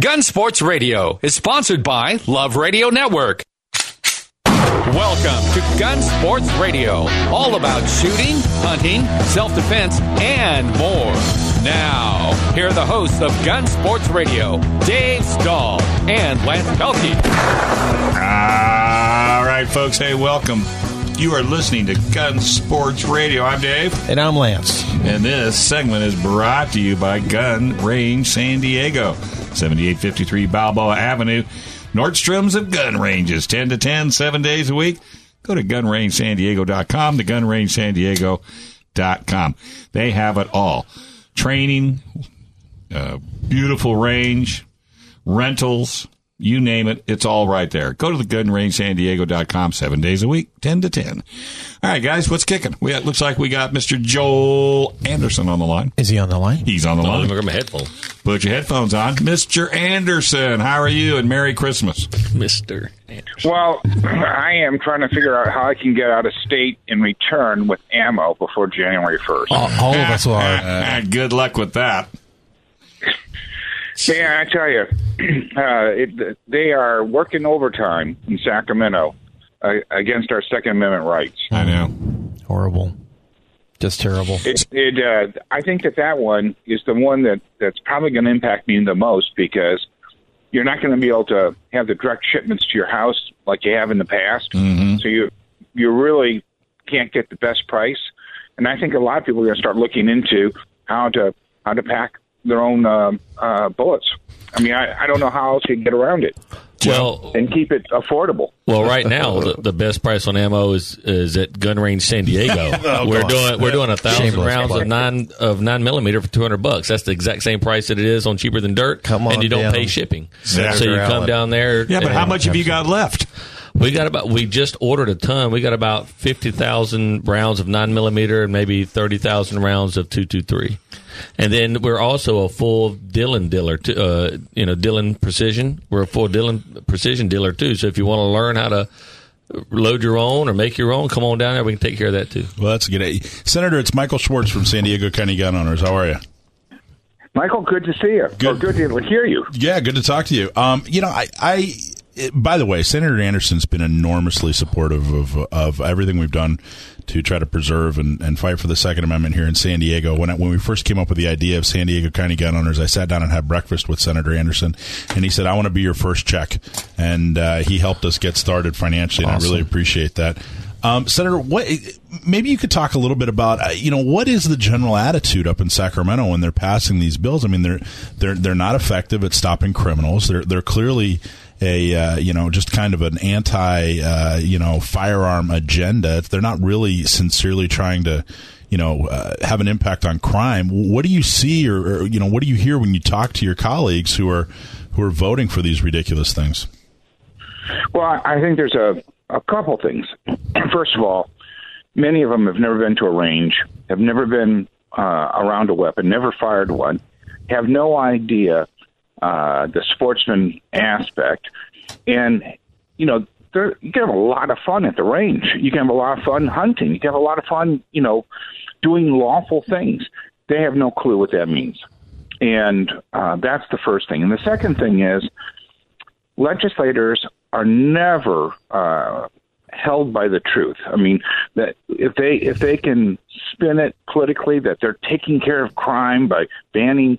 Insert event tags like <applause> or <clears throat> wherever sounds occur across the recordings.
Gun Sports Radio is sponsored by Love Radio Network. Welcome to Gun Sports Radio, all about shooting, hunting, self defense, and more. Now, here are the hosts of Gun Sports Radio, Dave Stahl and Lance Pelkey. All right, folks. Hey, welcome. You are listening to Gun Sports Radio. I'm Dave. And I'm Lance. And this segment is brought to you by Gun Range San Diego, 7853 Balboa Avenue. Nordstrom's of gun ranges, 10 to 10, seven days a week. Go to gunrangesandiego.com, to gunrangesandiego.com. They have it all. Training, uh, beautiful range, rentals, you name it, it's all right there. Go to the gunrangesandiego.com seven days a week, 10 to 10. All right, guys, what's kicking? We it looks like we got Mr. Joel Anderson on the line. Is he on the line? He's on the line. Look at my headphones. Put your headphones on. Mr. Anderson, how are you? And Merry Christmas. Mr. Anderson. Well, <clears throat> I am trying to figure out how I can get out of state in return with ammo before January 1st. All, all of us are. Uh, <laughs> good luck with that. Yeah, I tell you, <clears throat> uh, it, they are working overtime in Sacramento uh, against our Second Amendment rights. I know. Horrible. Just terrible. It, it uh, I think that that one is the one that that's probably going to impact me the most because you're not going to be able to have the direct shipments to your house like you have in the past. Mm-hmm. So you you really can't get the best price. And I think a lot of people are going to start looking into how to how to pack their own uh, uh, bullets. I mean, I, I don't know how else you can get around it Well, and keep it affordable. well, right now the, the best price on ammo is is at Gun Range San Diego. <laughs> we're doing we're doing a thousand Shameless rounds plug. of nine of nine millimeter for two hundred bucks. That's the exact same price that it is on cheaper than dirt. Come on and you don't down. pay shipping. Senator so you come down there. Yeah, but how much have you got left? We got about. We just ordered a ton. We got about fifty thousand rounds of nine millimeter and maybe thirty thousand rounds of two two three, and then we're also a full Dillon dealer. Too, uh, you know, Dillon Precision. We're a full Dillon Precision dealer too. So if you want to learn how to load your own or make your own, come on down there. We can take care of that too. Well, that's a good. Senator, it's Michael Schwartz from San Diego County Gun Owners. How are you? Michael, good to see you. Good. Or good to hear you. Yeah, good to talk to you. Um, you know, I, I it- by the way, Senator Anderson's been enormously supportive of of everything we've done to try to preserve and, and fight for the Second Amendment here in San Diego. When I, when we first came up with the idea of San Diego County Gun Owners, I sat down and had breakfast with Senator Anderson, and he said, "I want to be your first check," and uh, he helped us get started financially, and I really appreciate that. Um, Senator, what maybe you could talk a little bit about uh, you know what is the general attitude up in Sacramento when they're passing these bills? I mean, they're they're they're not effective at stopping criminals. They're they're clearly a uh, you know just kind of an anti uh, you know firearm agenda. They're not really sincerely trying to you know uh, have an impact on crime. What do you see or, or you know what do you hear when you talk to your colleagues who are who are voting for these ridiculous things? Well, I think there's a, a couple things. <clears throat> First of all, many of them have never been to a range, have never been uh, around a weapon, never fired one, have no idea uh, the sportsman aspect, and you know there, you can have a lot of fun at the range. You can have a lot of fun hunting. You can have a lot of fun, you know, doing lawful things. They have no clue what that means, and uh, that's the first thing. And the second thing is legislators are never uh, held by the truth. I mean, that if they if they can spin it politically that they're taking care of crime by banning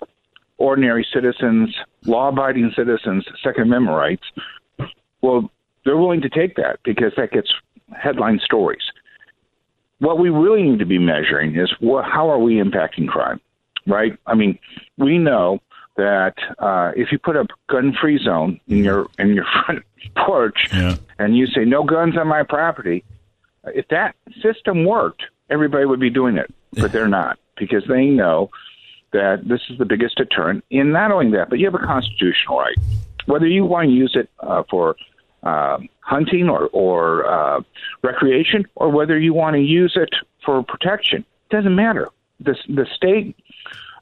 ordinary citizens, law-abiding citizens, Second Amendment rights, well, they're willing to take that because that gets headline stories. What we really need to be measuring is what, how are we impacting crime, right? I mean, we know that uh, if you put a gun-free zone in your in your <laughs> front porch Yeah. and you say no guns on my property, if that system worked, everybody would be doing it, but they're not because they know that this is the biggest deterrent. And not only that, but you have a constitutional right, whether you want to use it uh, for uh, hunting or, or uh, recreation, or whether you want to use it for protection. It doesn't matter. The the state,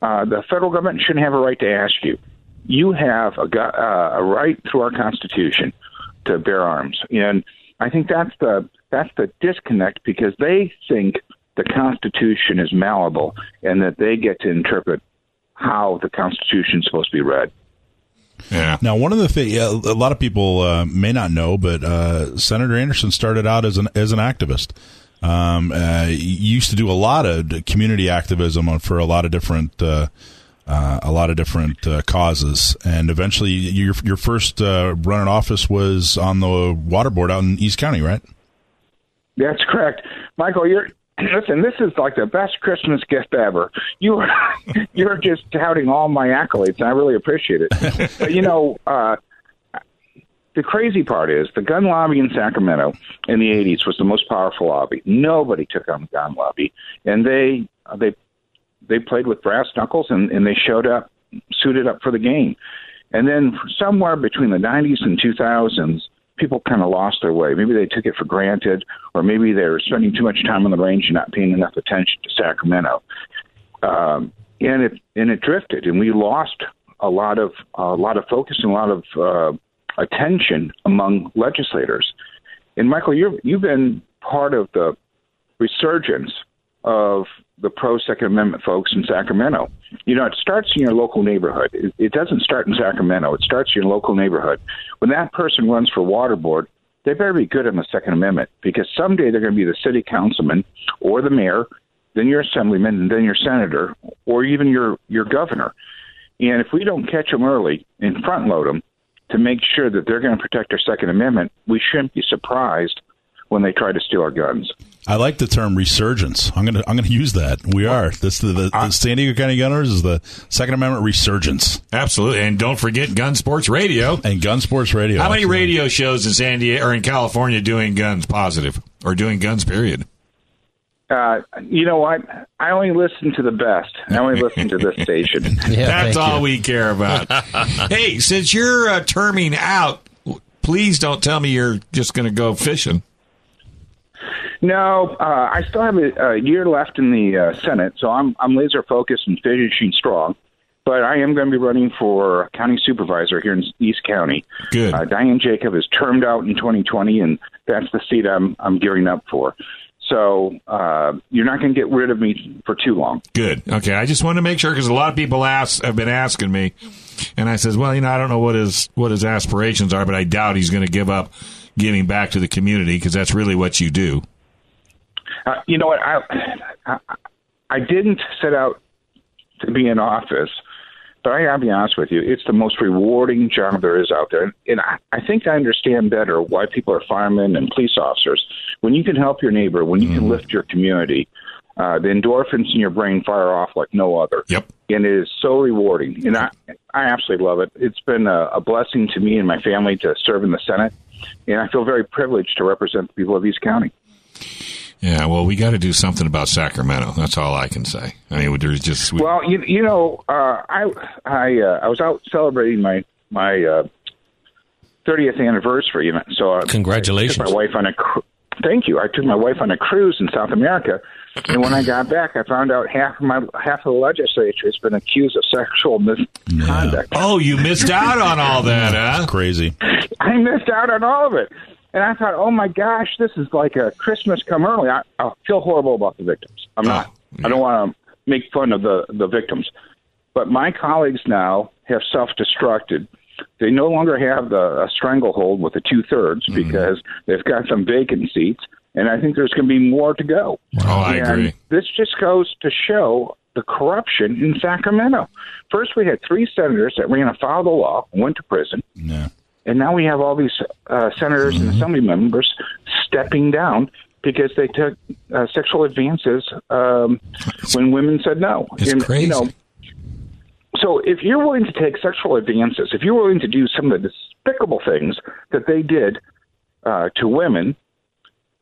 uh, the federal government shouldn't have a right to ask you. You have a, uh, a right through our Constitution to bear arms, and I think that's the that's the disconnect because they think the Constitution is malleable and that they get to interpret how the Constitution is supposed to be read. Yeah, Now, one of the things a lot of people uh, may not know, but uh, Senator Anderson started out as an as an activist. Um, uh, he used to do a lot of community activism for a lot of different uh, uh, a lot of different uh, causes, and eventually your your first uh, run in office was on the water board out in East County, right? That's correct, Michael. You're <clears throat> listen. This is like the best Christmas gift ever. You are <laughs> you're just touting all my accolades, and I really appreciate it. <laughs> but you know, uh, the crazy part is the gun lobby in Sacramento in the '80s was the most powerful lobby. Nobody took on the gun lobby, and they they they played with brass knuckles and, and they showed up suited up for the game. And then somewhere between the 90s and 2000s, people kind of lost their way. Maybe they took it for granted, or maybe they were spending too much time on the range and not paying enough attention to Sacramento. Um, and it and it drifted, and we lost a lot of a lot of focus and a lot of uh, attention among legislators. And Michael, you you've been part of the resurgence of the pro Second Amendment folks in Sacramento. You know, it starts in your local neighborhood. It, doesn't start in Sacramento. It starts in your local neighborhood. When that person runs for water board, they better be good on the Second Amendment because someday they're going to be the city councilman or the mayor, then your assemblyman, and then your senator, or even your your governor. And if we don't catch them early and front load them to make sure that they're going to protect our Second Amendment, we shouldn't be surprised when they try to steal our guns. I like the term resurgence. I'm gonna I'm gonna use that. We are this the, the, the San Diego County Gunners is the Second Amendment resurgence Absolutely. And don't forget Gun Sports Radio. and Gun Sports Radio. How many radio shows in San Diego or in California doing guns positive or doing guns period? Uh, you know what? I only listen to the best. I only listen to this <laughs> station. Yeah, That's all you. we care about. <laughs> hey, since you're uh, terming out, please don't tell me you're just going to go fishing. No, uh, I still have a, a year left in the uh, Senate, so I'm I'm laser focused and finishing strong. But I am going to be running for county supervisor here in East County. Good. Uh, Diane Jacob is termed out in 2020, and that's the seat I'm I'm gearing up for. So uh, you're not going to get rid of me for too long. Good. Okay. I just want to make sure because a lot of people ask have been asking me, and I says, well, you know, I don't know what his what his aspirations are, but I doubt he's going to give up giving back to the community because that's really what you do. Uh, you know what? I, I I didn't set out to be in office, but I gotta be honest with you, it's the most rewarding job there is out there, and, and I, I think I understand better why people are firemen and police officers. When you can help your neighbor, when you can lift your community, uh, the endorphins in your brain fire off like no other. Yep. And it is so rewarding, and I I absolutely love it. It's been a, a blessing to me and my family to serve in the Senate, and I feel very privileged to represent the people of East County. Yeah. Well, we got to do something about Sacramento. That's all I can say. I mean, there's just we, Well, you you know, uh, I I uh, I was out celebrating my my uh, 30th anniversary, and so uh, Congratulations. I took my wife on a. Cru- Thank you. I took my wife on a cruise in South America, and when I got back, I found out half of my half of the legislature has been accused of sexual misconduct. oh, you missed out on all that, huh? Crazy. I missed out on all of it. And I thought, oh my gosh, this is like a Christmas come early. I, I feel horrible about the victims. I'm not. Oh, I don't want to make fun of the, the victims. But my colleagues now have self destructed. They no longer have the a stranglehold with the two thirds mm. because they've got some vacant seats. And I think there's going to be more to go. Oh, I and agree. This just goes to show the corruption in Sacramento. First, we had three senators that ran afoul of the law and went to prison. Yeah. And now we have all these uh, senators Mm-hmm. and assembly members stepping down because they took uh, sexual advances um, when women said no. It's And, crazy. You know, so if you're willing to take sexual advances, if you're willing to do some of the despicable things that they did uh, to women,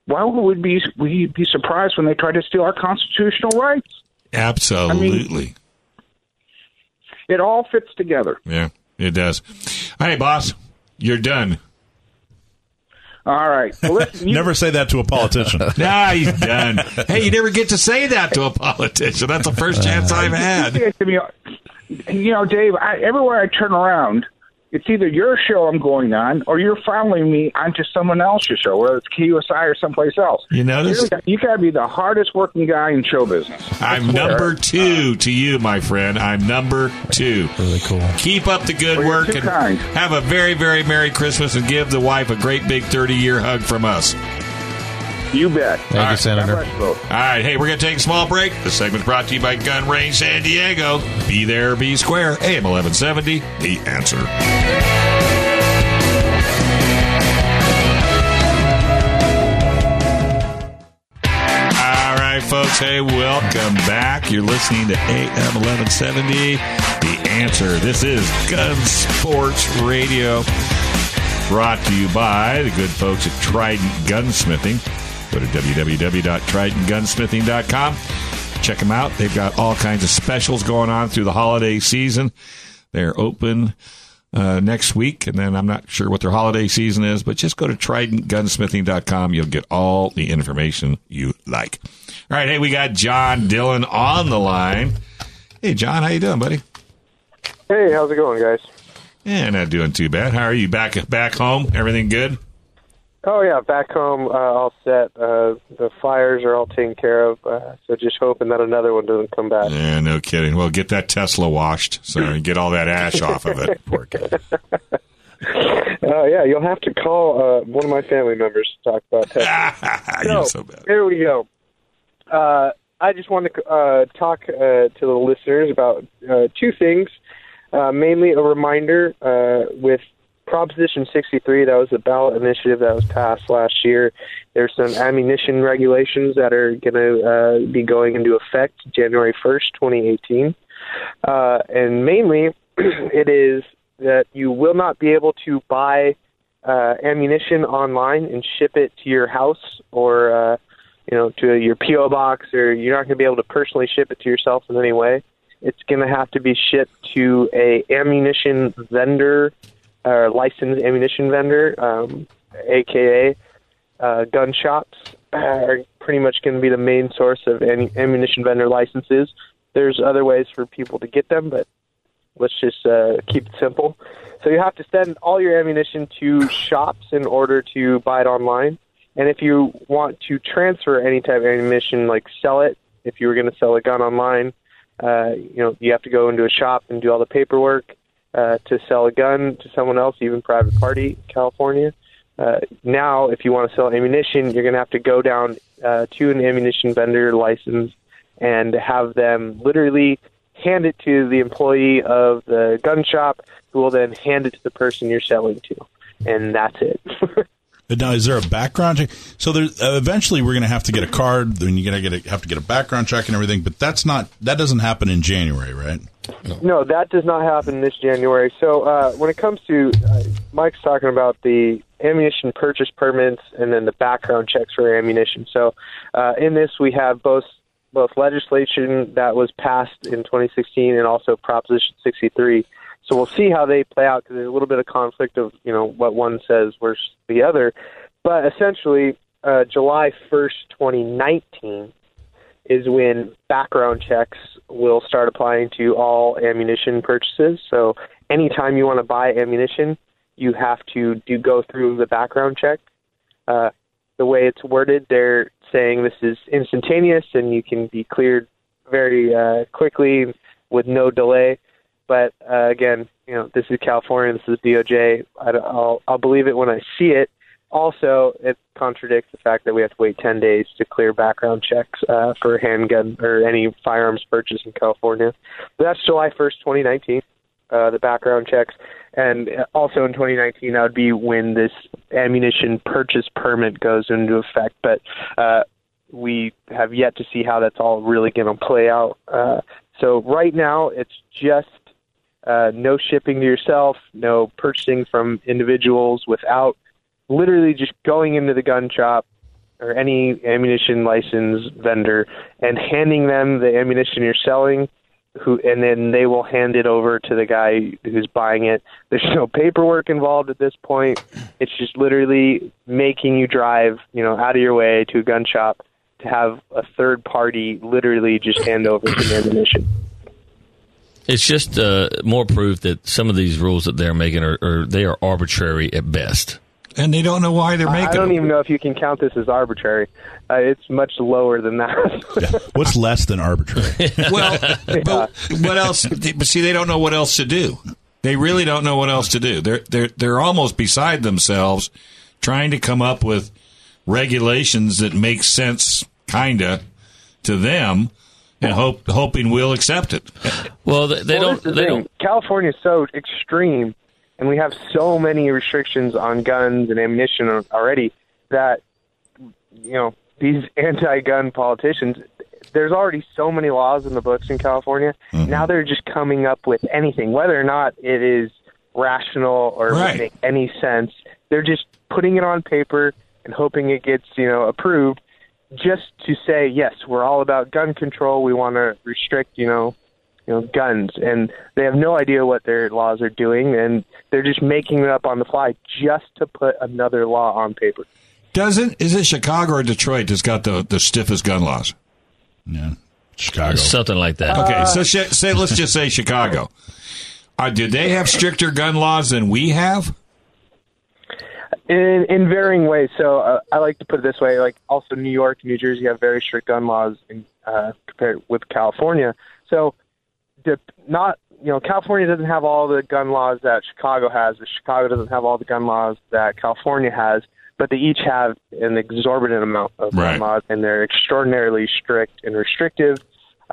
why would we be we be surprised when they try to steal our constitutional rights? Absolutely. It all fits together. yeah, it does. All right, boss, you're done. All right. Well, listen, <laughs> you, Never say that to a politician. <laughs> Nah, he's done. hey, you never get to say that to a politician. That's the first chance I've had. say it to me, you know, Dave. I, everywhere I turn around, it's either your show I'm going on or you're following me onto someone else's show, whether it's KUSI or someplace else. You notice? You're- You got to be the hardest working guy in show business. I I'm number two to you, my friend. I'm number two. Really cool. Keep up the good Well, work and kind. have a very, very Merry Christmas and give the wife a great big 30 year hug from us. You bet. Thank you, Senator. God. All right, hey, we're going to take a small break. The segment's brought to you by Gun Range San Diego. Be there, be square. AM 1170, The Answer. All right, folks. Hey, welcome back. You're listening to AM 1170, The Answer. This is Gun Sports Radio. Brought to you by the good folks at Trident Gunsmithing. Go to www.tridentgunsmithing.com. Check them out. They've got all kinds of specials going on through the holiday season. They're open uh, next week, and then I'm not sure what their holiday season is, but just go to tridentgunsmithing.com. You'll get all the information you like. All right, hey, we got John Dillon on the line. Hey, John, how you doing, buddy? Hey, how's it going, guys? Yeah, not doing too bad. How are you back back home? Everything good? Oh yeah, back home, uh, all set. Uh, the fires are all taken care of. Uh, so just hoping that another one doesn't come back. Yeah, no kidding. Well, get that Tesla washed so you get all that ash off of it. <laughs> Poor guy. Uh, yeah, you'll have to call uh, one of my family members to talk about. <laughs> You're so bad. Here we go. Uh, I just want to uh, talk uh, to the listeners about uh, two things. Uh, mainly a reminder uh, with Proposition 63, that was the ballot initiative that was passed last year. There's some ammunition regulations that are going to uh, be going into effect January 1st, 2018. Uh, and mainly, <clears throat> it is that you will not be able to buy uh, ammunition online and ship it to your house or uh, you know to your PO box, or you're not going to be able to personally ship it to yourself in any way. It's going to have to be shipped to a ammunition vendor or licensed ammunition vendor, um, aka uh, gun shops, <clears throat> are pretty much going to be the main source of any ammunition vendor licenses. There's other ways for people to get them, but let's just uh, keep it simple. So you have to send all your ammunition to shops in order to buy it online. And if you want to transfer any type of ammunition, like sell it, if you were going to sell a gun online, uh, you know you have to go into a shop and do all the paperwork uh, to sell a gun to someone else, even private party, California. Uh, now, if you want to sell ammunition, you're going to have to go down uh, to an ammunition vendor license and have them literally hand it to the employee of the gun shop, who will then hand it to the person you're selling to, and that's it. <laughs> Now, is there a background check? So uh, eventually, we're going to have to get a card. Then you're going to get a, have to get a background check and everything. But that's not that doesn't happen in January, right? No, that does not happen this January. So uh, when it comes to uh, Mike's talking about the ammunition purchase permits and then the background checks for ammunition. So uh, in this, we have both both legislation that was passed in 2016 and also Proposition 63. So we'll see how they play out because there's a little bit of conflict of you know what one says versus the other. But essentially, uh, July 1st, 2019 is when background checks will start applying to all ammunition purchases. So anytime you want to buy ammunition, you have to do go through the background check. Uh, the way it's worded, they're saying this is instantaneous and you can be cleared very uh, quickly with no delay. But uh, again, you know, this is California. This is DOJ. I, I'll I'll believe it when I see it. Also, it contradicts the fact that we have to wait 10 days to clear background checks uh, for handgun or any firearms purchase in California. So that's July 1st, 2019, uh, the background checks. And uh, also in 2019, that would be when this ammunition purchase permit goes into effect. But uh, we have yet to see how that's all really going to play out. Uh, so right now, it's just uh, no shipping to yourself, no purchasing from individuals without literally just going into the gun shop or any ammunition license vendor and handing them the ammunition you're selling who and then they will hand it over to the guy who's buying it. There's no paperwork involved at this point. It's just literally making you drive you know out of your way to a gun shop to have a third party literally just hand over some ammunition It's just uh, more proof that some of these rules that they're making are, are they are arbitrary at best. And they don't know why they're making I don't them. even know if you can count this as arbitrary. Uh, it's much lower than that. What's less than arbitrary? <laughs> well, <laughs> but what else? But see, they don't know what else to do. They really don't know what else to do. They're they're they're almost beside themselves, trying to come up with regulations that make sense, kinda, to them, and hope hoping we'll accept it. Well, they, they Well, don't. this is the They thing. don't. California's so extreme, and we have so many restrictions on guns and ammunition already that you know these <laughs> anti-gun politicians. There's already so many laws in the books in California. Mm-hmm. Now they're just coming up with anything, whether or not it is rational or Right. make any sense. They're just putting it on paper and hoping it gets you know approved, just to say yes, we're all about gun control. We want to restrict you know you know guns and they have no idea what their laws are doing and they're just making it up on the fly just to put another law on paper Doesn't is it Chicago or Detroit that's got the the stiffest gun laws? yeah, Chicago. Something like that. Okay, so sh- say let's just say Chicago. Uh, do they have stricter gun laws than we have? In in varying ways. So uh, i like to put it this way like also new york new jersey have very strict gun laws in, uh, compared with california. So the, not you know california doesn't have all the gun laws that chicago has or chicago doesn't have all the gun laws that california has but they each have an exorbitant amount of Right. gun laws and they're extraordinarily strict and restrictive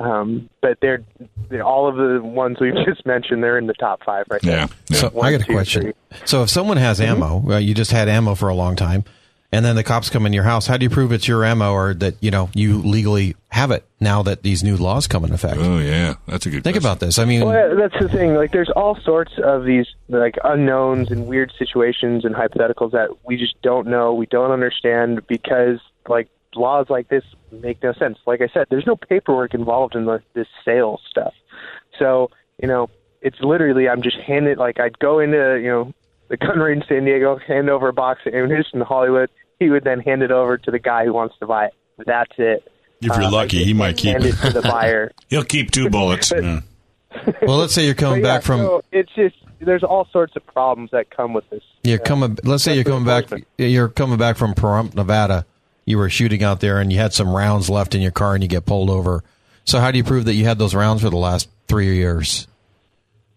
um, but they're, they're all of the ones we've <laughs> just mentioned they're in the top five right Yeah. there yeah. So One, I got a two, question. three. So if someone has ammo, well, you just had ammo for a long time, and then the cops come in your house, how do you prove it's your ammo or that you know you legally have it now that these new laws come in effect? oh yeah, that's a good. Think question. about this. I mean, Well, that's the thing. Like, there's all sorts of these like unknowns and weird situations and hypotheticals that we just don't know, we don't understand because like laws like this make no sense. Like I said, there's no paperwork involved in the, this sales stuff. So you know, it's literally I'm just handed like I'd go into you know the gun range in San Diego, hand over a box of ammunition to Hollywood. He would then hand it over to the guy who wants to buy it. That's it. If you're Uh, lucky, he might keep it. it to the <laughs> buyer. He'll keep two bullets. Yeah. <laughs> well, let's say you're coming yeah, back from so it's just there's all sorts of problems that come with this. you're coming. Let's say you're coming back. enforcement. You're coming back from Pahrump, Nevada. You were shooting out there, and you had some rounds left in your car, and you get pulled over. So how do you prove that you had those rounds for the last three years?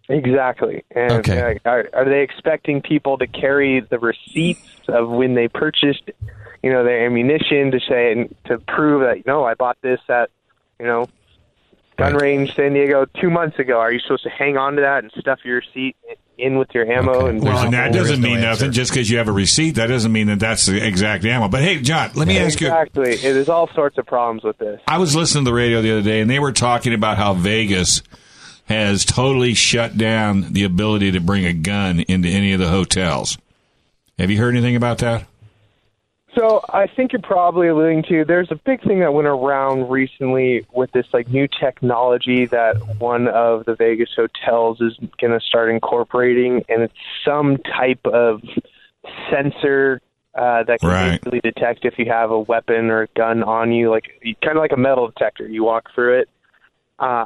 Exactly. And Okay. uh, are, are they expecting people to carry the receipts of when they purchased, you know, their ammunition to say and to prove that no, I bought this at, you know, gun Right. range San Diego two months ago? Are you supposed to hang on to that and stuff your receipt in with your ammo? Okay. And Well, and that doesn't no mean answer. nothing. Just because you have a receipt, that doesn't mean that that's the exact ammo. But hey, John, let me ask you. exactly. There's all sorts of problems with this. I was listening to the radio the other day, and they were talking about how Vegas has totally shut down the ability to bring a gun into any of the hotels. Have you heard anything about that? So I think you're probably alluding to there's a big thing that went around recently with this like new technology that one of the Vegas hotels is going to start incorporating, and it's some type of sensor uh, that can Right. basically detect if you have a weapon or a gun on you, like kind of like a metal detector. You walk through it. Uh,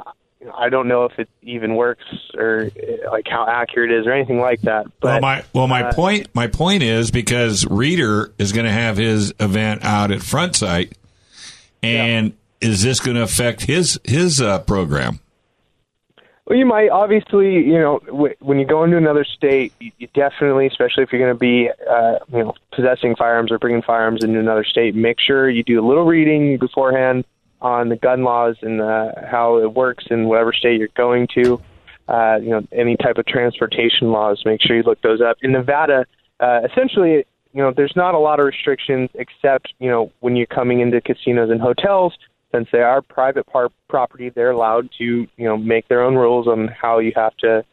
I don't know if it even works or like how accurate it is or anything like that. But well, my well, my uh, point my point is because Reader is going to have his event out at Front Sight, and is this going to affect his his uh, program? Well, you might obviously, you know, w- when you go into another state, you, you definitely, especially if you're going to be, uh, you know, possessing firearms or bringing firearms into another state, make sure you do a little reading beforehand on the gun laws and uh, how it works in whatever state you're going to. Uh, you know, any type of transportation laws, make sure you look those up. In Nevada, uh, essentially, you know, there's not a lot of restrictions except, you know, when you're coming into casinos and hotels since they are private par- property, they're allowed to, you know, make their own rules on how you have to,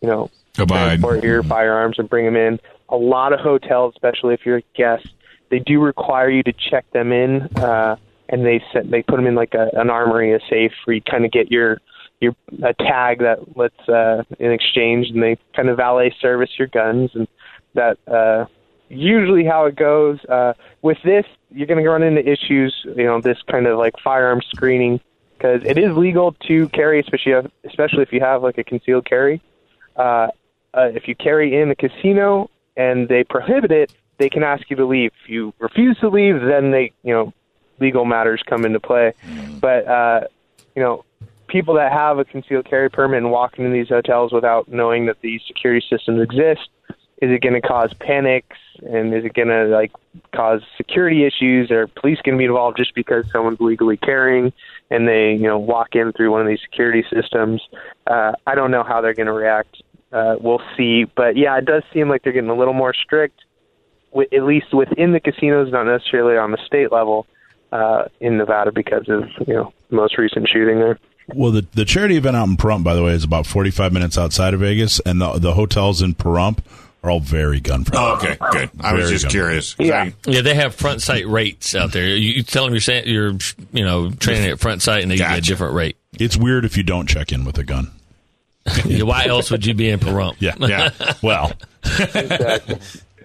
you know, Abide. transport your firearms and bring them in. A lot of hotels, especially if you're a guest, they do require you to check them in, uh, and they set, they put them in like a, an armory, a safe, where you kind of get your your a tag that lets uh, in exchange, and they kind of valet service your guns, and that uh, usually how it goes. Uh, with this, you're going to run into issues, you know, this kind of like firearm screening because it is legal to carry, especially especially if you have like a concealed carry. Uh, uh, if you carry in a casino and they prohibit it, they can ask you to leave. If you refuse to leave, then they, you know, legal matters come into play. But uh, you know, people that have a concealed carry permit and walk into these hotels without knowing that these security systems exist, is it going to cause panics and is it going to like cause security issues? Are police going to be involved just because someone's legally carrying and they, you know, walk in through one of these security systems? Uh, I don't know how they're going to react. Uh, we'll see, but yeah, it does seem like they're getting a little more strict, at least within the casinos, not necessarily on the state level uh, in Nevada because of you know the most recent shooting there. Well, the the charity event out in Pahrump, by the way, is about forty five minutes outside of Vegas, and the the hotels in Pahrump are all very gun friendly. Oh, okay, good. I was just curious. Yeah. Yeah, they have Front Sight rates out there. You, you tell them you're saying you're you know training at Front Sight, and they give you a different rate. It's weird if you don't check in with a gun. <laughs> Why else would you be in Pahrump? Yeah, Yeah. <laughs> Well, Exactly.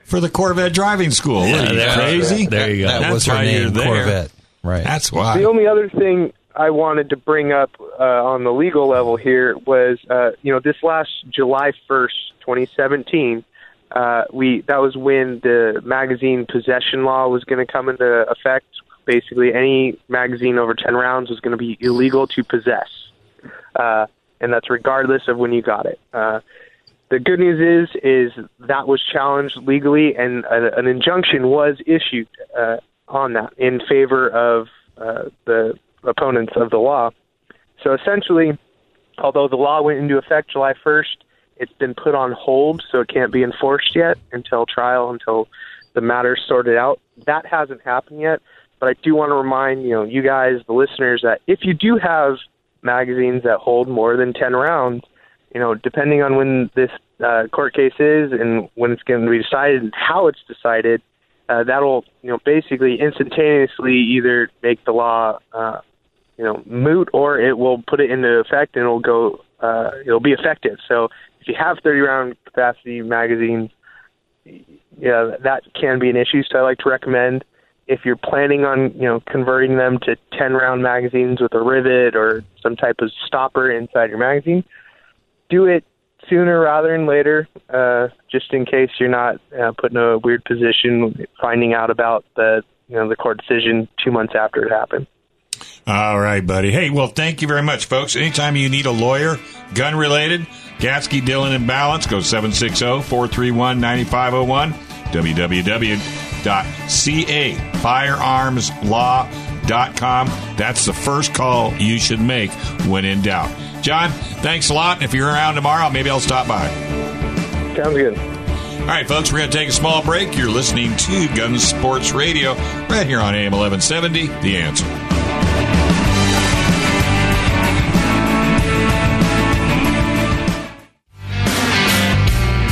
For the Corvette driving school. Yeah, What are you there- crazy? there you go. That That's was her why you're name, there. Corvette. Right. That's why. The only other thing I wanted to bring up uh, on the legal level here was, uh, you know, this last July 1st, 2017, uh, we that was when the magazine possession law was going to come into effect. Basically, any magazine over 10 rounds was going to be illegal to possess, uh, and that's regardless of when you got it. Uh, the good news is is that was challenged legally, and a, an injunction was issued uh, on that in favor of uh, the opponents of the law. So essentially, although the law went into effect July 1st, it's been put on hold, so it can't be enforced yet until trial, until the matter's sorted out. That hasn't happened yet, but I do want to remind you know you guys, the listeners, that if you do have magazines that hold more than 10 rounds, you know, depending on when this uh, court case is and when it's going to be decided and how it's decided, uh, that'll you know basically instantaneously either make the law uh, you know moot or it will put it into effect and it'll go uh, it'll be effective. So if you have 30 round capacity magazines, yeah, that can be an issue. So I like to recommend if you're planning on you know converting them to 10 round magazines with a rivet or some type of stopper inside your magazine, do it sooner rather than later, uh, just in case you're not uh, put in a weird position finding out about the you know the court decision two months after it happened. All right, buddy. Hey, well, thank you very much, folks. Anytime you need a lawyer, gun related, Gatzke, Dillon, and Ballance, go 760 431 9501. www.cafirearmslaw.com. That's the first call you should make when in doubt. John, thanks a lot. If you're around tomorrow, maybe I'll stop by. Sounds good. All right, folks, we're going to take a small break. You're listening to Gun Sports Radio right here on AM 1170. The answer.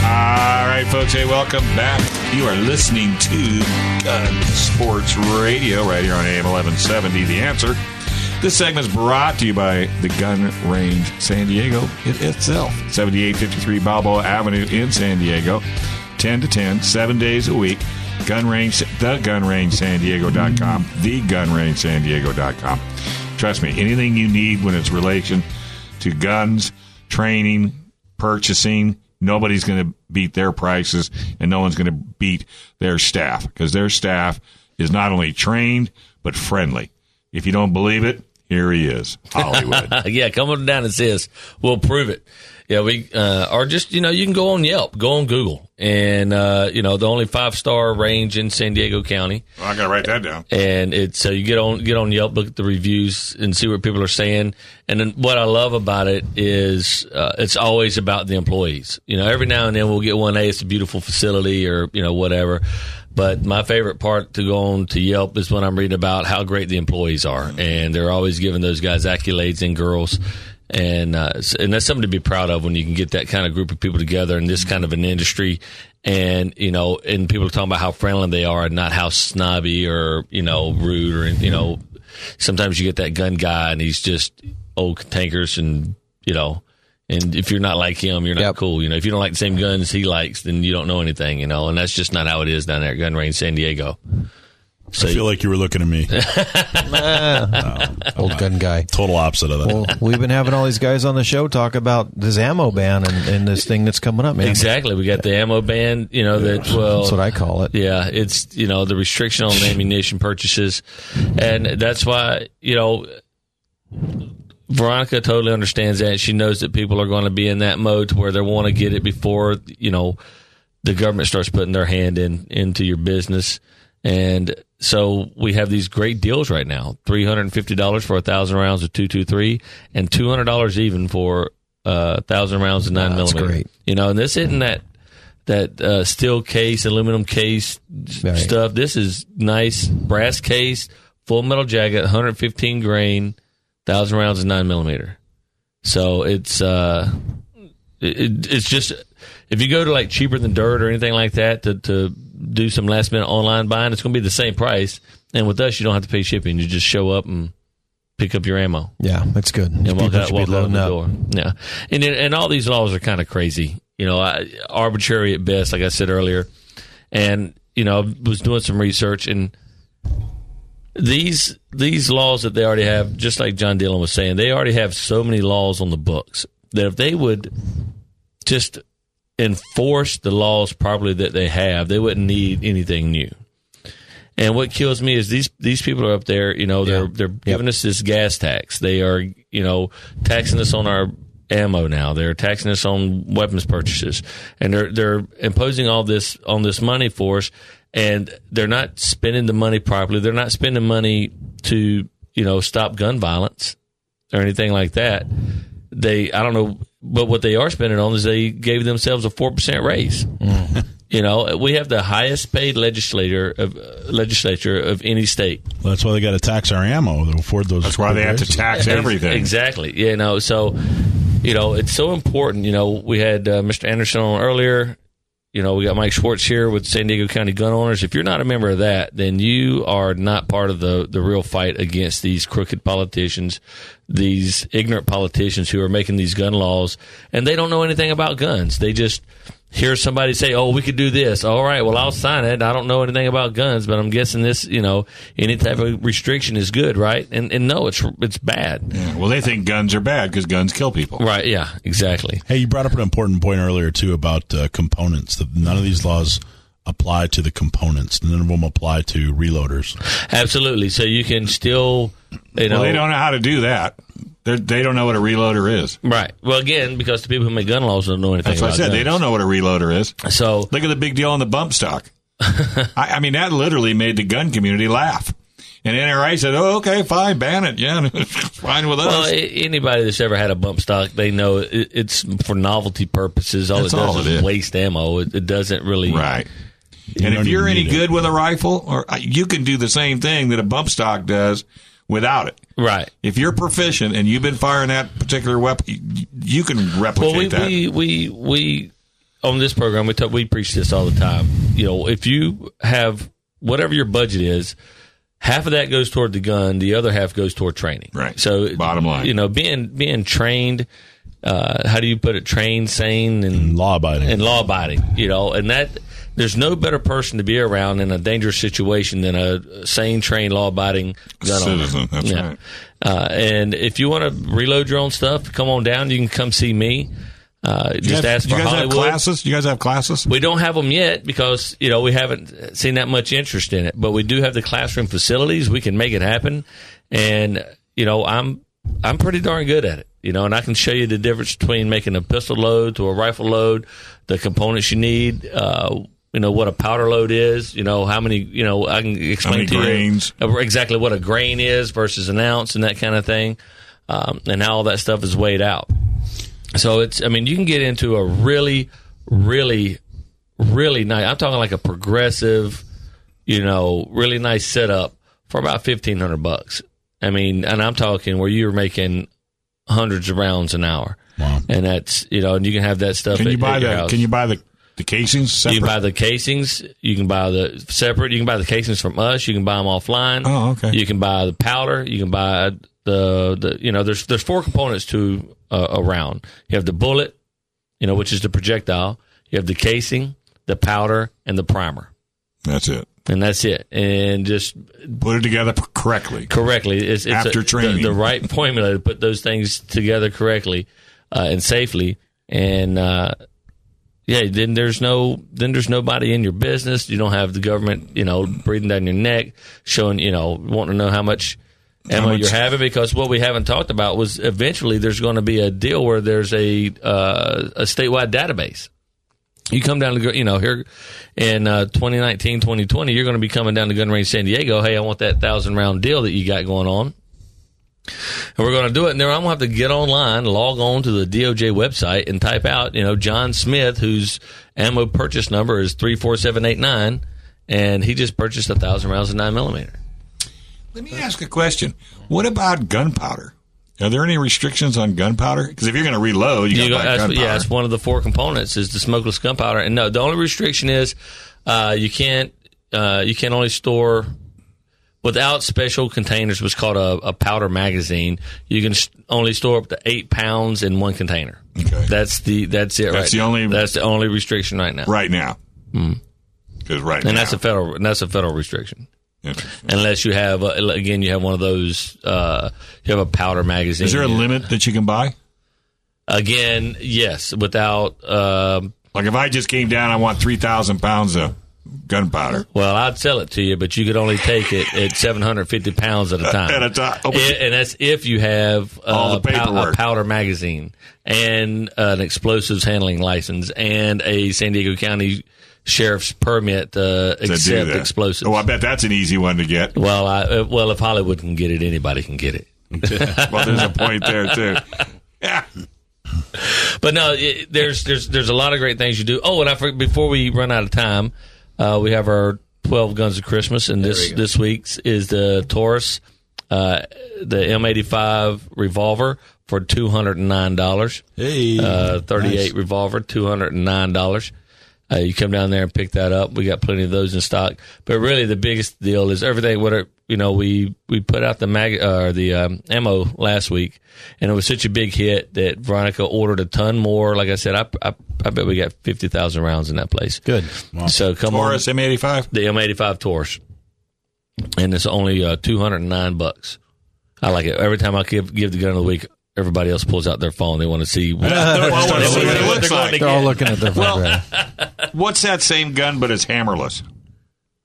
All right, folks. Hey, welcome back. You are listening to Gun Sports Radio right here on AM 1170. The answer. This segment is brought to you by the Gun Range San Diego it itself. 7853 Balboa Avenue in San Diego. 10 to 10, seven days a week. Gun Range, thegunrangesandiego.com, thegunrangesandiego.com. Trust me, anything you need when it's relation to guns, training, purchasing, nobody's going to beat their prices and no one's going to beat their staff because their staff is not only trained but friendly. If you don't believe it, here he is, Hollywood. <laughs> yeah, come on down and see us. We'll prove it. Yeah, we uh, or just you know you can go on Yelp, go on Google, and uh, you know the only five star range in San Diego County, well, I got to write that down. and it's so you get on get on Yelp, look at the reviews, and see what people are saying. And then what I love about it is uh, it's always about the employees. You know, every now and then we'll get one, hey, it's a beautiful facility, or you know whatever. But my favorite part to go on to Yelp is when I'm reading about how great the employees are, mm-hmm. and they're always giving those guys accolades and girls, and uh, and that's something to be proud of when you can get that kind of group of people together in this mm-hmm. kind of an industry, and you know, and people are talking about how friendly they are and not how snobby or you know mm-hmm. rude or you know, sometimes you get that gun guy and he's just old tankers and you know. And if you're not like him, you're not Yep. cool. You know, if you don't like the same guns he likes, then you don't know anything. You know, and that's just not how it is down there at Gun Range San Diego. So I feel like you were looking at me. <laughs> Old gun guy. Total opposite of that. Well, we've been having all these guys on the show talk about this ammo ban and, and this thing that's coming up, man. Exactly. We got the ammo ban. You know that. Well, That's what I call it. Yeah, it's you know the restriction on ammunition purchases, and that's why you know Veronica totally understands that. She knows that people are going to be in that mode to where they want to get it before you know the government starts putting their hand in into your business, and so we have these great deals right now: three hundred and fifty dollars for a thousand rounds of two two three, and two hundred dollars even for a thousand rounds of nine That's millimeter. great. You know, and this isn't that that uh, steel case, aluminum case Right. stuff. This is nice brass case, full metal jacket, 115 grain, thousand rounds of nine millimeter. So it's uh, it, it's just if you go to like cheaper than dirt or anything like that to to do some last minute online buying, it's going to be the same price. And with us, you don't have to pay shipping. You just show up and pick up your ammo Yeah, that's good. and walk out, walk be out the up. door. Yeah, and and all these laws are kind of crazy. You know, I, arbitrary at best, like I said earlier. And you know, I was doing some research, and these these laws that they already have, just like John Dillon was saying, they already have so many laws on the books that if they would just enforce the laws properly that they have, they wouldn't need anything new. And what kills me is these these people are up there, you know, they're they're giving us this gas tax. They are, you know, taxing us on our ammo now. They're taxing us on weapons purchases. And they're they're imposing all this on this money for us and they're not spending the money properly. They're not spending money to, you know, stop gun violence or anything like that. They I don't know but what they are spending on is they gave themselves a 4% raise. You know, we have the highest paid legislator of uh, legislature of any state. Well, that's why they got to tax our ammo to afford those. That's why they have to tax everything. Exactly. You know, so you know it's so important. You know, we had uh, Mr. Anderson on earlier. You know, we got Mike Schwartz here with San Diego County Gun Owners. If you're not a member of that, then you are not part of the the real fight against these crooked politicians, these ignorant politicians who are making these gun laws, and they don't know anything about guns. They just hear somebody say, "Oh, we could do this." All right, well, I'll sign it. I don't know anything about guns, but I'm guessing this, you know, any type of restriction is good, right? And and no, it's it's bad. Yeah, well, they think guns are bad because guns kill people. Right? Yeah, exactly. Hey, you brought up an important point earlier too about uh, components. That none of these laws apply to the components. None of them apply to reloaders. Absolutely. So you can still, you know, Well, they don't know how to do that. They're, they don't know what a reloader is. right. Well, again, because the people who make gun laws don't know anything. That's what I said. They don't know what a reloader is. So Look at the big deal on the bump stock. <laughs> I, I mean, that literally made the gun community laugh. And NRA said, "Oh, okay, fine, ban it. Yeah, <laughs> fine with us." Well, anybody that's ever had a bump stock, they know it, it's for novelty purposes. All That's it does all is, it is. waste ammo. It, it doesn't really. right. And if you're any need it. good with a rifle, or uh, you can do the same thing that a bump stock does without it. Right. If you're proficient and you've been firing that particular weapon, you, you can replicate Well, we, that. we we we on this program we talk, we preach this all the time. You know, if you have whatever your budget is, half of that goes toward the gun, the other half goes toward training. Right. So Bottom line. you know, being being trained. Uh, how do you put it? Trained, sane, and Law abiding. and law abiding. You know, and that there's no better person to be around in a dangerous situation than a sane, trained, law abiding gun owner. Citizen, that's Yeah. right. Uh, and if you want to reload your own stuff, come on down. You can come see me. Uh, just guys- ask you for guys Hollywood. have classes? You guys have classes? We don't have them yet because you know we haven't seen that much interest in it. But we do have the classroom facilities. We can make it happen, and you know I'm I'm pretty darn good at it. You know, and I can show you the difference between making a pistol load to a rifle load, the components you need. Uh, you know what a powder load is. You know how many. You know I can explain to grains? you exactly what a grain is versus an ounce and that kind of thing, um, and how all that stuff is weighed out. So it's, I mean, you can get into a really, really, really nice. I'm talking like a progressive, you know, really nice setup for about fifteen hundred bucks. I mean, and I'm talking where you're making hundreds of rounds an hour, Wow. and that's you know, and you can have that stuff. Can you buy the. Can you buy the the casings separate? You can buy the casings. You can buy the separate. You can buy the casings from us. You can buy them offline. Oh, okay. You can buy the powder. You can buy the the. You know, there's there's four components to uh, a round. You have the bullet, you know, which is the projectile. You have the casing, the powder, and the primer. That's it. and that's it. And just Put it together correctly. correctly. It's, it's After a- training. the, the right formula to put those things together correctly uh, and safely. And uh, yeah, then there's no then there's nobody in your business. You don't have the government, you know, breathing down your neck, showing you know wanting to know how much ammo much- you're having. Because what we haven't talked about was eventually there's going to be a deal where there's a uh, a statewide database. You come down to, you know, here in uh, 2019, 2020, you're going to be coming down to Gun Range San Diego. Hey, I want that thousand round deal that you got going on. And we're going to do it. And then I'm going to have to get online, log on to the DOJ website and type out, you know, John Smith, whose ammo purchase number is 34789. And he just purchased a thousand rounds of nine millimeter. Let me ask a question. What about gunpowder? Are there any restrictions on gunpowder? Because if you're going to reload, you, You got go, to buy gunpowder. yeah, it's one of the four components is the smokeless gunpowder. And no, the only restriction is uh, you can't uh, you can only store without special containers, what's called a, a powder magazine. You can only store up to eight pounds in one container. Okay. That's the that's it. That's right the now. only- that's the only restriction right now. right now. Because right Hmm. And now, that's a federal and that's a federal restriction. Unless you have uh, again, you have one of those. Uh, you have a powder magazine. Is there a limit that you can buy? Again, yes. Without um, Like if I just came down, I want three thousand pounds of gunpowder Well, I'd sell it to you, but you could only take it at 750 pounds at a time. <laughs> at a time. Oh, I- and that's if you have uh, All the paperwork. a powder magazine and an explosives handling license and a San Diego County sheriff's permit to to accept that. explosives. Oh, I bet that's an easy one to get. well, I, uh, well, if Hollywood can get it, anybody can get it. <laughs> Well, there's a point there too. Yeah. But no, it, there's there's there's a lot of great things you do. Oh, and I for- before we run out of time, uh, we have our 12 Guns of Christmas, and this, this week's is the Taurus, uh, the M85 revolver for $209. Hey. Uh, 38 nice. revolver, $209. Uh, you come down there and pick that up. We got plenty of those in stock. But really, the biggest deal is everything. What are, you know, we we put out the mag or the um, ammo last week, and it was such a big hit that Veronica ordered a ton more. Like I said, I I, I bet we got fifty thousand rounds in that place. Good. So come Taurus on, M85. the M85 Taurus, and it's only uh, two hundred and nine bucks. I like it. Every time I give give the gun of the week, everybody else pulls out their phone. They want to see. <laughs> What, I want to see what it They're like. They're all looking at their phone. Well, <laughs> What's that same gun, but it's hammerless?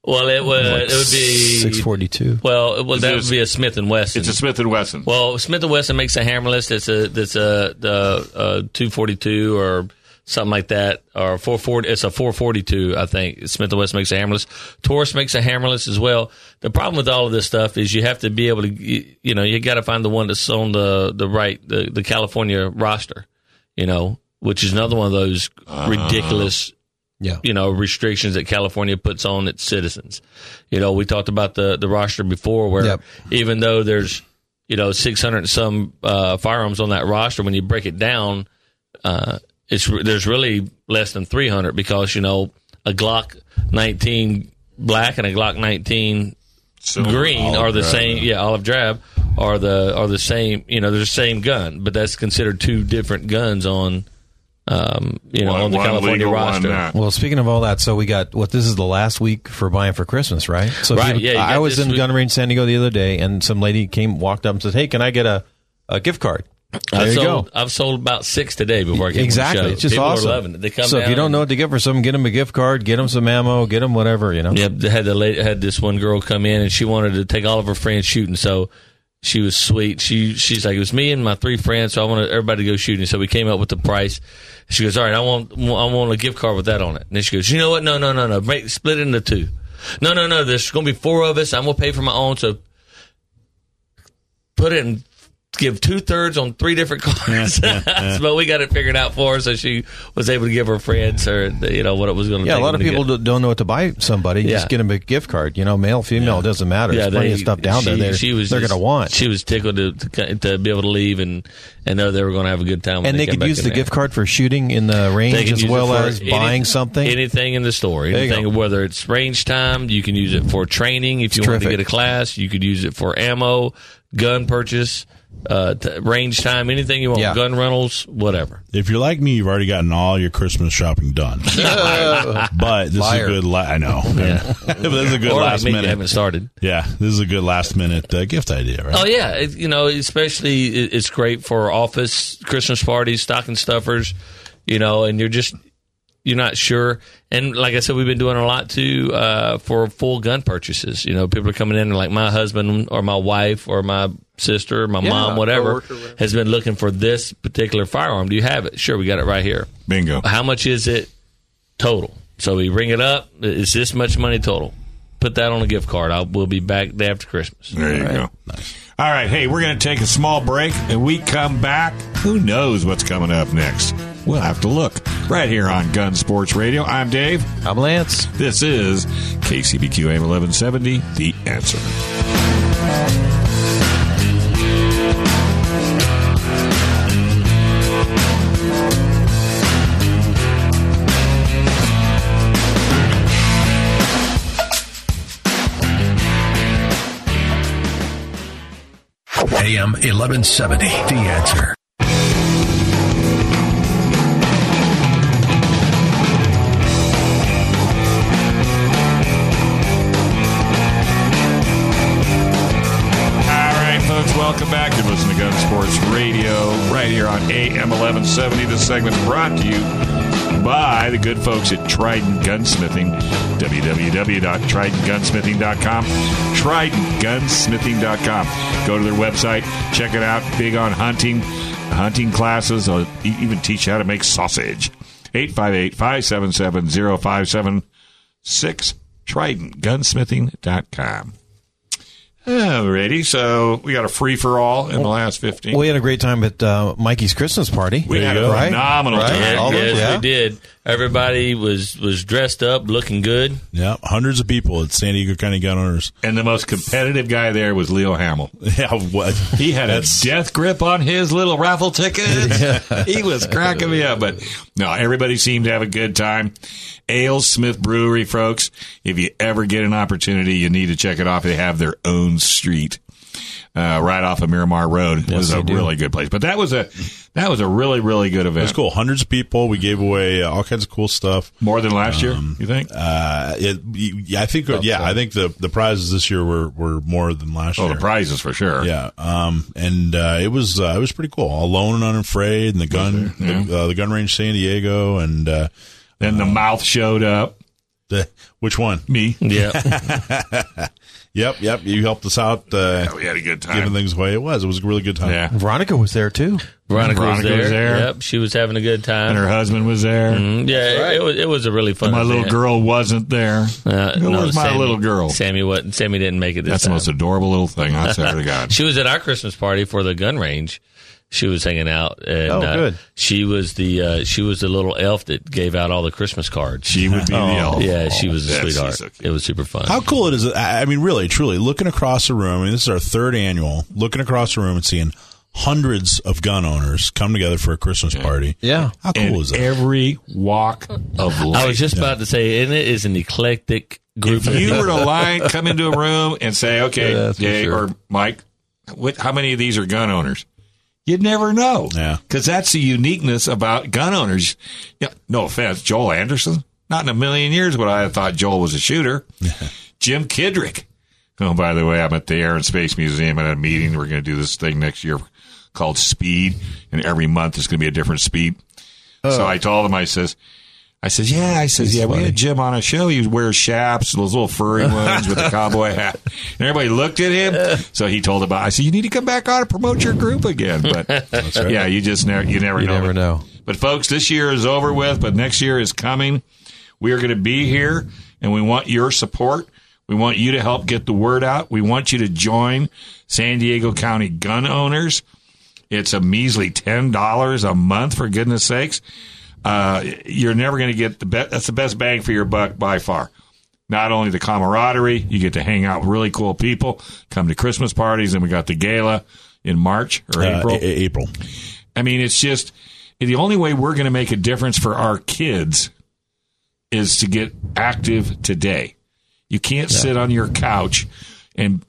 Well, it would it would be six forty two. Well, well, that It's- would be a Smith and Wesson. It's a Smith and Wesson. well, Smith and Wesson makes a hammerless. That's a that's a the uh, two forty two or something like that, or four forty. It's a four forty two, I think. Smith and Wesson makes a hammerless. Taurus makes a hammerless as well. The problem with all of this stuff is you have to be able to, you, you know, you got to find the one that's on the the right the the California roster, you know, which is another one of those ridiculous Yeah. you know restrictions that California puts on its citizens. You know, we talked about the the roster before, where Yep. even though there's you know 600 and some uh, firearms on that roster, when you break it down, uh, it's there's really less than 300 because you know a Glock 19 black and a Glock 19 Silver, green are the drab. same. Yeah, olive drab are the are the same. You know, they're the same gun, but that's considered two different guns on. Um, you know, One- on the California legal, roster. Well, speaking of all that, so we got what this is the last week for buying for Christmas, right? So Right, you- yeah, I was in week- Gun Range San Diego the other day, and some lady came, walked up, and said, "Hey, can I get a, a gift card?" There I've you sold, go. I've sold about six today before I came Exactly, show. it's just People awesome. are loving it. They come so if you don't know what to get for someone, get them a gift card, get them some ammo, get them whatever, you know. Yep, they had the lady, had this one girl come in and she wanted to take all of her friends shooting. So she was sweet. She she's like, it was me and my three friends, so I wanted everybody to go shooting. So we came up with the price. She goes, all right, I want I want a gift card with that on it. And then she goes, you know what? No, no, no, no. Make, split it into two. No, no, no. There's going to be four of us. I'm going to pay for my own. So put it in. Give two thirds on three different <laughs> cards, but <laughs> we got it figured out for her, so she was able to give her friends her, you know what it was going to. Yeah, a lot of people get. do- don't know what to buy somebody. Yeah. Just get them a gift card. You know, male, female, it doesn't matter. There's plenty they- of stuff down there. she- They're, she was they're going to want. She was tickled to, to to be able to leave and and know they were going to have a good time. and they came could use the there. gift card for shooting in the range as well as any- buying something. Anything in the store, anything whether it's range time, you can use it for training. If you want to get a class, you could use it for ammo, gun purchase. Uh, t- range time, anything you want, Yeah. gun rentals, whatever. If you're like me, you've already gotten all your Christmas shopping done. <laughs> but this Liar. is a good. La- I know. Yeah. <laughs> this is a good or last like me, you minute. haven't started. Yeah, this is a good last minute uh, gift idea, right? Oh yeah, it, you know, especially it- it's great for office Christmas parties, stocking stuffers, you know, and you're just you're not sure. And like I said, we've been doing a lot too uh, for full gun purchases. You know, people are coming in and like my husband or my wife or my sister, my mom, whatever, has been looking for this particular firearm. Do you have it? Sure, we got it right here. Bingo. How much is it total? So we ring it up. It's this much money total. Put that on a gift card. I will we'll be back day after Christmas. There you go. Nice. All right. Hey, we're going to take a small break and we come back. Who knows what's coming up next? We'll have to look right here on Gun Sports Radio. I'm Dave. I'm Lance. This is KCBQ AM 1170, The Answer. AM 1170. The answer. Welcome back. You're listening to Gun Sports Radio right here on AM 1170. This segment's brought to you by the good folks at Trident Gunsmithing. www.tridentgunsmithing.com. Tridentgunsmithing.com. Go to their website, check it out. Big on hunting, hunting classes. E- even teach you how to make sausage. 858 577 0576. TridentGunsmithing.com. Alrighty, so we got a free for all in the last 15. We had a great time at uh, Mikey's Christmas party. We had a Right? phenomenal Right? time. All yes, those, yeah. we did. Everybody was was dressed up, looking good. Yeah, hundreds of people at San Diego County Gun Owners. And the most competitive guy there was Leo Hamill. <laughs> Yeah, what? He had a death grip on his little raffle tickets. <laughs> he was cracking me up. But no, everybody seemed to have a good time. AleSmith Brewery, folks. If you ever get an opportunity, you need to check it off. They have their own street. Uh, right off of Miramar Road. It was a do. really good place. But that was a that was a really, really good event. It was cool. Hundreds of people. We gave away uh, all kinds of cool stuff. More than last year, you think? Uh, it, yeah, I think. Yeah, I think the the prizes this year were, were more than last year. oh, year. the prizes for sure. Yeah, um, and uh, it was uh, it was pretty cool. Alone and unafraid, and the gun the, uh, the gun range San Diego, and uh, Then the mouth showed up. the which one? Me. Yeah, <laughs> <laughs> Yep, yep. You helped us out. Uh, We had a good time. Giving things away, it was. It was a really good time. Yeah. Veronica was there too. Veronica, was, there. was there. Yep, she was having a good time. And her husband was there. Mm, yeah, it, it was it was a really fun. Time. My little girl wasn't there. Uh, Who no, was my Sammy- little girl? Sammy wasn't. Sammy didn't make it. This That's the most adorable little thing. I swear to God. <laughs> She was at our Christmas party for the gun range. She was hanging out. And, Oh, uh. She was the uh, she was the little elf that gave out all the Christmas cards. She would be the elf. yeah, she was a That's- sweetheart. so it was super fun. How cool it is! I I mean, really, truly, looking across the room. I mean, this is our third annual. Looking across the room and seeing hundreds of gun owners come together for a Christmas party. Yeah. How cool In is that? every walk of life. <laughs> I was just about to say, and it is an eclectic group. if of you people. were to line, <laughs> come into a room and say, okay, Yeah, that's for Dave sure. or Mike, what, how many of these are gun owners? You'd never know. Yeah. Because that's the uniqueness about gun owners. Yeah, no offense, Joel Anderson. Not in a million years would I have thought Joel was a shooter. <laughs> Jim Kidrick. Oh, by the way, I'm at the Air and Space Museum at a meeting. We're going to do this thing next year called Speed, and every month it's going to be a different speed. Oh. So I told him, I says, I says, yeah, I says, yeah, we had Jim on a show. He wears shaps, those little furry <laughs> ones with the cowboy hat. And everybody looked at him. So he told about, I said, you need to come back on and promote your group again. But yeah, you just never, you never You know. never know. But folks, this year is over with, but next year is coming. We are going to be here and we want your support. We want you to help get the word out. We want you to join San Diego County gun owners. It's a measly $10 a month for goodness sakes. Uh, you're never going to get the best. That's the best bang for your buck by far. Not only the camaraderie, you get to hang out with really cool people, come to Christmas parties, and we got the gala in March or Uh, April. A- A- April. I mean, it's just the only way we're going to make a difference for our kids is to get active today. You can't sit on your couch and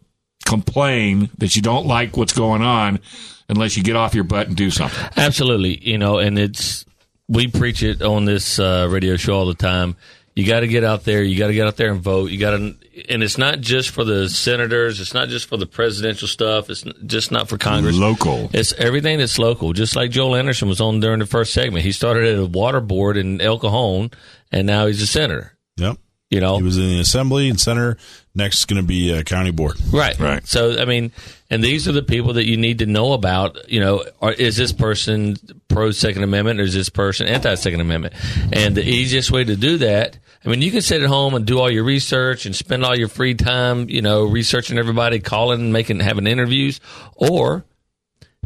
complain that you don't like what's going on unless you get off your butt and do something. Absolutely, you know, and it's we preach it on this uh, radio show all the time. You got to get out there. You got to get out there and vote. You got to, and it's not just for the senators. It's not just for the presidential stuff. It's just not for Congress. Local. It's everything that's local. Just like Joel Anderson was on during the first segment. He started at a water board in El Cajon, and now he's a senator. Yep. You know, He was in the assembly and center. Next is going to be uh, county board. Right. Right. So, I mean, and these are the people that you need to know about. You know, are, is this person pro Second Amendment or is this person anti Second Amendment? And the easiest way to do that, I mean, you can sit at home and do all your research and spend all your free time, you know, researching everybody, calling, making, having interviews, or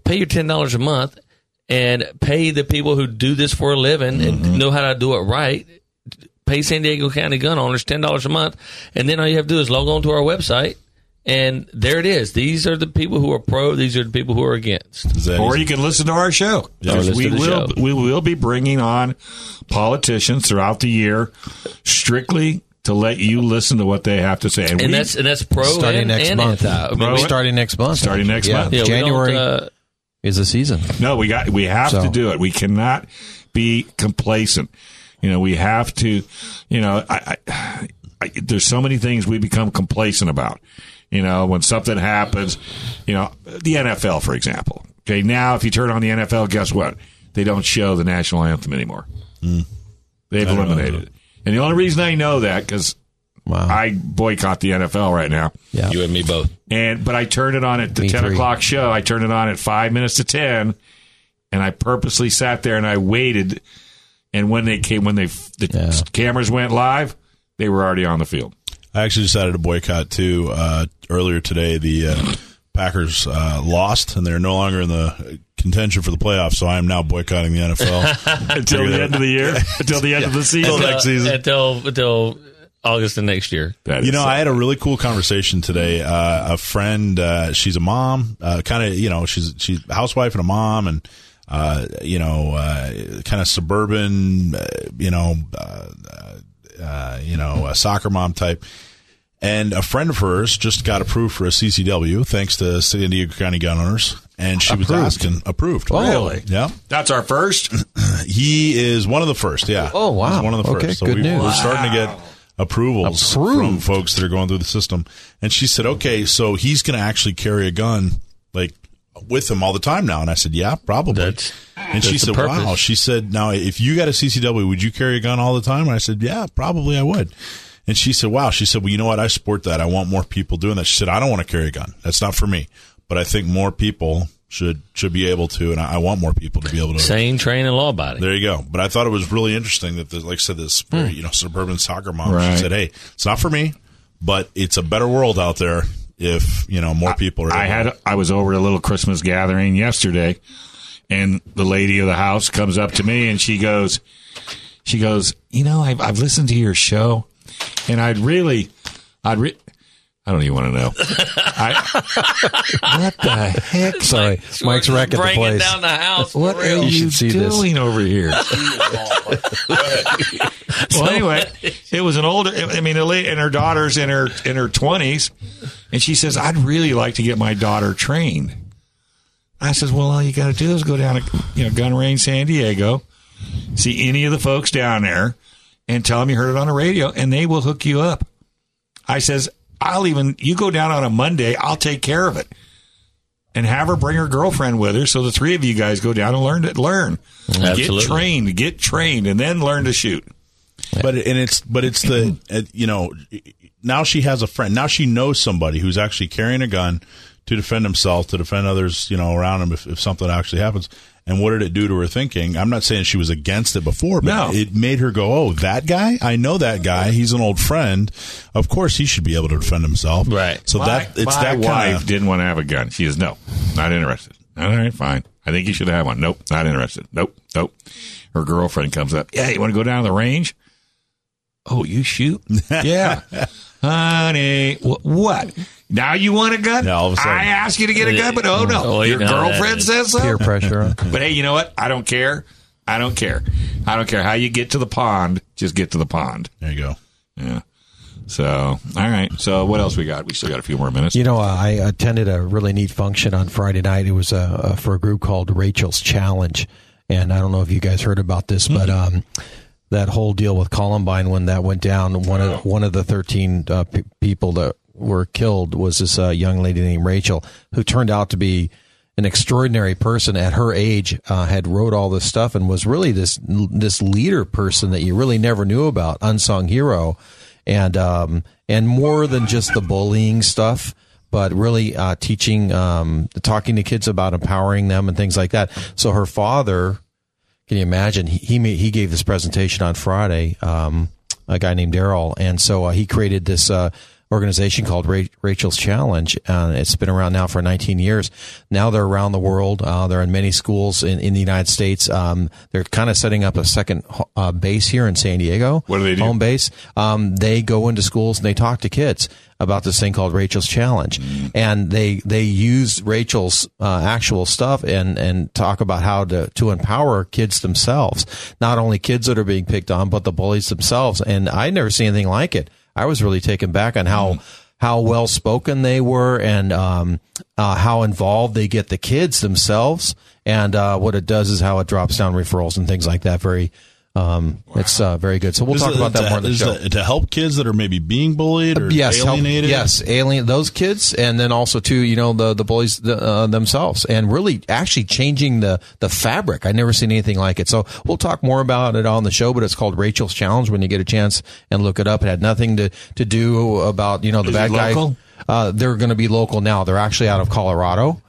pay your $10 a month and pay the people who do this for a living and know how to do it right pay San Diego County gun owners ten dollars a month, and then all you have to do is log on to our website, and there it is. These are the people who are pro. These are the people who are against. Or easy? you can listen to our show. Or we will show. we will be bringing on politicians throughout the year, strictly to let you listen to what they have to say. And we- that's and that's pro starting and, next and month. anti. I mean, Pro- we- starting next month. Starting next Yeah, month. yeah, January uh, is the season. No, we got we have So- to do it. We cannot be complacent. You know, we have to. You know, I, I, I, there's so many things we become complacent about. You know, when something happens, you know, the NFL, for example. Okay, now if you turn on the NFL, guess what? They don't show the national anthem anymore. Hmm. They've eliminated it. And the only reason I know that because Wow. I boycott the NFL right now. yeah. you and me both. And but I turned it on at the Me ten three. o'clock show. I turned it on at five minutes to ten, and I purposely sat there and I waited. And when they came, when they the Yeah. cameras went live, they were already on the field. I actually decided to boycott too. Uh, earlier today, the uh, Packers uh, lost, and they're no longer in the contention for the playoffs. So I am now boycotting the NFL. <laughs> <laughs> until the end of the year, until the end of the season. Until next season. until until August of next year. That You know, so- I had a really cool conversation today. Uh, a friend, uh, she's a mom, uh, kind of, you know, she's she's a housewife and a mom, and uh, you know, uh, kind of suburban, uh, you know, uh, uh, you know, a soccer mom type. And a friend of hers just got approved for a CCW thanks to San Diego County gun owners, and she was Approved. asking approved. Oh, Really? Yeah. that's our first. <clears throat> He is one of the first. Yeah. Oh, wow. He's one of the Okay, first. So good we, news. we're starting to get approvals from folks that are going through the system. And she said, "Okay, so he's going to actually carry a gun like with him all the time now." And I said, "Yeah, probably." That's- and she that's the said, purpose. "Wow." She said, "Now, if you got a CCW, would you carry a gun all the time?" And I said, "Yeah, probably I would." And she said, "Wow." She said, "Well, you know what? I support that. I want more people doing that." She said, "I don't want to carry a gun. That's not for me, but I think more people." Should should be able to, and I, I want more people to be able to Sane, train, and law abiding. there you go. But I thought it was really interesting that, the, like I said, this very, you know suburban soccer mom. Right. She said, "Hey, it's not for me, but it's a better world out there if you know more people are." I able- had I was over at a little Christmas gathering yesterday, and the lady of the house comes up to me and she goes, she goes, you know, I've I've listened to your show, and I'd really, I'd re- I don't even want to know. <laughs> I, what the heck? Sorry, Mike's wrecking the Bringing place. down the house. What are. You you, should see this. doing over here? <laughs> well, anyway, <laughs> it was an older. I mean, a lady and her daughter's in her in her twenties, and she says, "I'd really like to get my daughter trained." I says, "Well, all you got to do is go down to you know Gun Range San Diego, see any of the folks down there, and tell them you heard it on the radio, and they will hook you up." I says, "I'll even you go down on a Monday, I'll take care of it." And have her bring her girlfriend with her, so the three of you guys go down and learn to learn, Absolutely. get trained, get trained, and then learn to shoot. but and it's but it's the <clears throat> uh, you know now she has a friend now she knows somebody who's actually carrying a gun to defend himself to defend others you know around him if, if something actually happens and what did it do to her thinking i'm not saying she was against it before but No. it made her go oh that guy i know that guy he's an old friend of course he should be able to defend himself Right. so my, that it's my that wife kind of didn't want to have a gun. She is no, not interested. All right, fine. I think you should have one. Nope, not interested. Nope, nope. Her girlfriend comes up. Yeah, you want to go down to the range? Oh, you shoot? <laughs> yeah, honey. Wh- what? Now you want a gun? Yeah, all of a sudden. I asked you to get a gun, but oh no, Oh, you your know girlfriend says so. Peer pressure. <laughs> But hey, you know what? I don't care. I don't care. I don't care how you get to the pond. Just get to the pond. there you go Yeah. So, all right. So, what else we got? We still got a few more minutes. You know, I attended a really neat function on Friday night. It was uh, uh, for a group called Rachel's Challenge, and I don't know if you guys heard about this, but um, that whole deal with Columbine when that went down, one of one of the thirteen uh, p- people that were killed was this uh, young lady named Rachel, who turned out to be an extraordinary person at her age. Uh, had wrote all this stuff and was really this this leader person that you really never knew about, unsung hero, and um, and more than just the bullying stuff. But really uh, teaching, um, talking to kids about empowering them and things like that. So her father, can you imagine? He he, he gave this presentation on Friday. Um, a guy named Darrell, and so uh, he created this uh, organization called Ra- Rachel's Challenge. Uh, it's been around now for 19 years. Now they're around the world. Uh, they're in many schools in, in the United States. Um, they're kind of setting up a second uh, base here in San Diego. What do they do? Home base. Um, they go into schools and they talk to kids about this thing called Rachel's Challenge, Mm. and they they use Rachel's uh, actual stuff and and talk about how to to empower kids themselves. Not only kids that are being picked on, but the bullies themselves. And I never seen anything like it. I was really taken back on how. How well spoken they were, and um, uh, how involved they get the kids themselves, and uh, what it does is how it drops down referrals and things like that. Very, um, it's uh, very good. So we'll Is talk it about that to, more in the show. it to help kids that are maybe being bullied or yes, help- yes, alien those kids, and then also too, you know, the the bullies the, uh, themselves, and really actually changing the the fabric. I never seen anything like it. So we'll talk more about it on the show, but it's called Rachel's Challenge. When you get a chance and look it up, it had nothing to to do about you know the Is bad guy. Uh, they're going to be local now. They're actually out of Colorado.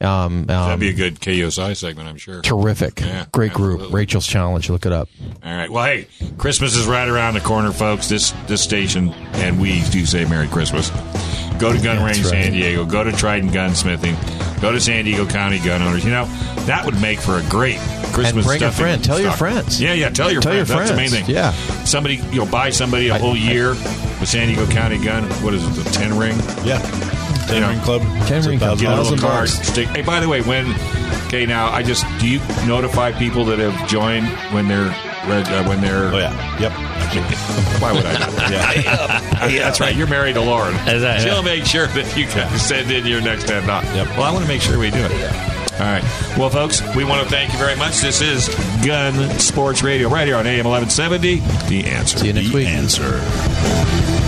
Um, That'd um, be a good KUSI segment, I'm sure. terrific, Yeah, great group. Rachel's Challenge. Look it up. All right. Well, hey, Christmas is right around the corner, folks. This this station, and we do say Merry Christmas. Go to Gun That's Range right. San Diego. Go to Trident Gunsmithing. Go to San Diego County Gun Owners. You know that would make for a great Christmas. bring a friend. Tell your friends. Yeah, yeah. Tell your Tell your friends. That's the main thing. Yeah. Somebody, you know, buy somebody a whole year with San Diego County Gun. What is it? The ten ring. Yeah. Ten You know, ring club. 10 ring club. Get a dollars. little card. Stick. Hey, by the way, when okay now, I just do you notify people that have joined when they're reg- uh, when they're Oh yeah. Yep. <laughs> Why would I? do that? <laughs> yeah. that's right. You're married to Lauren. Is that- She'll make sure that you guys send in your next ten knock. Yep. Well, I want to make sure we do it. All right. Well, folks, we want to thank you very much. This is Gun Sports Radio right here on AM 1170. The answer. See you next The week. answer.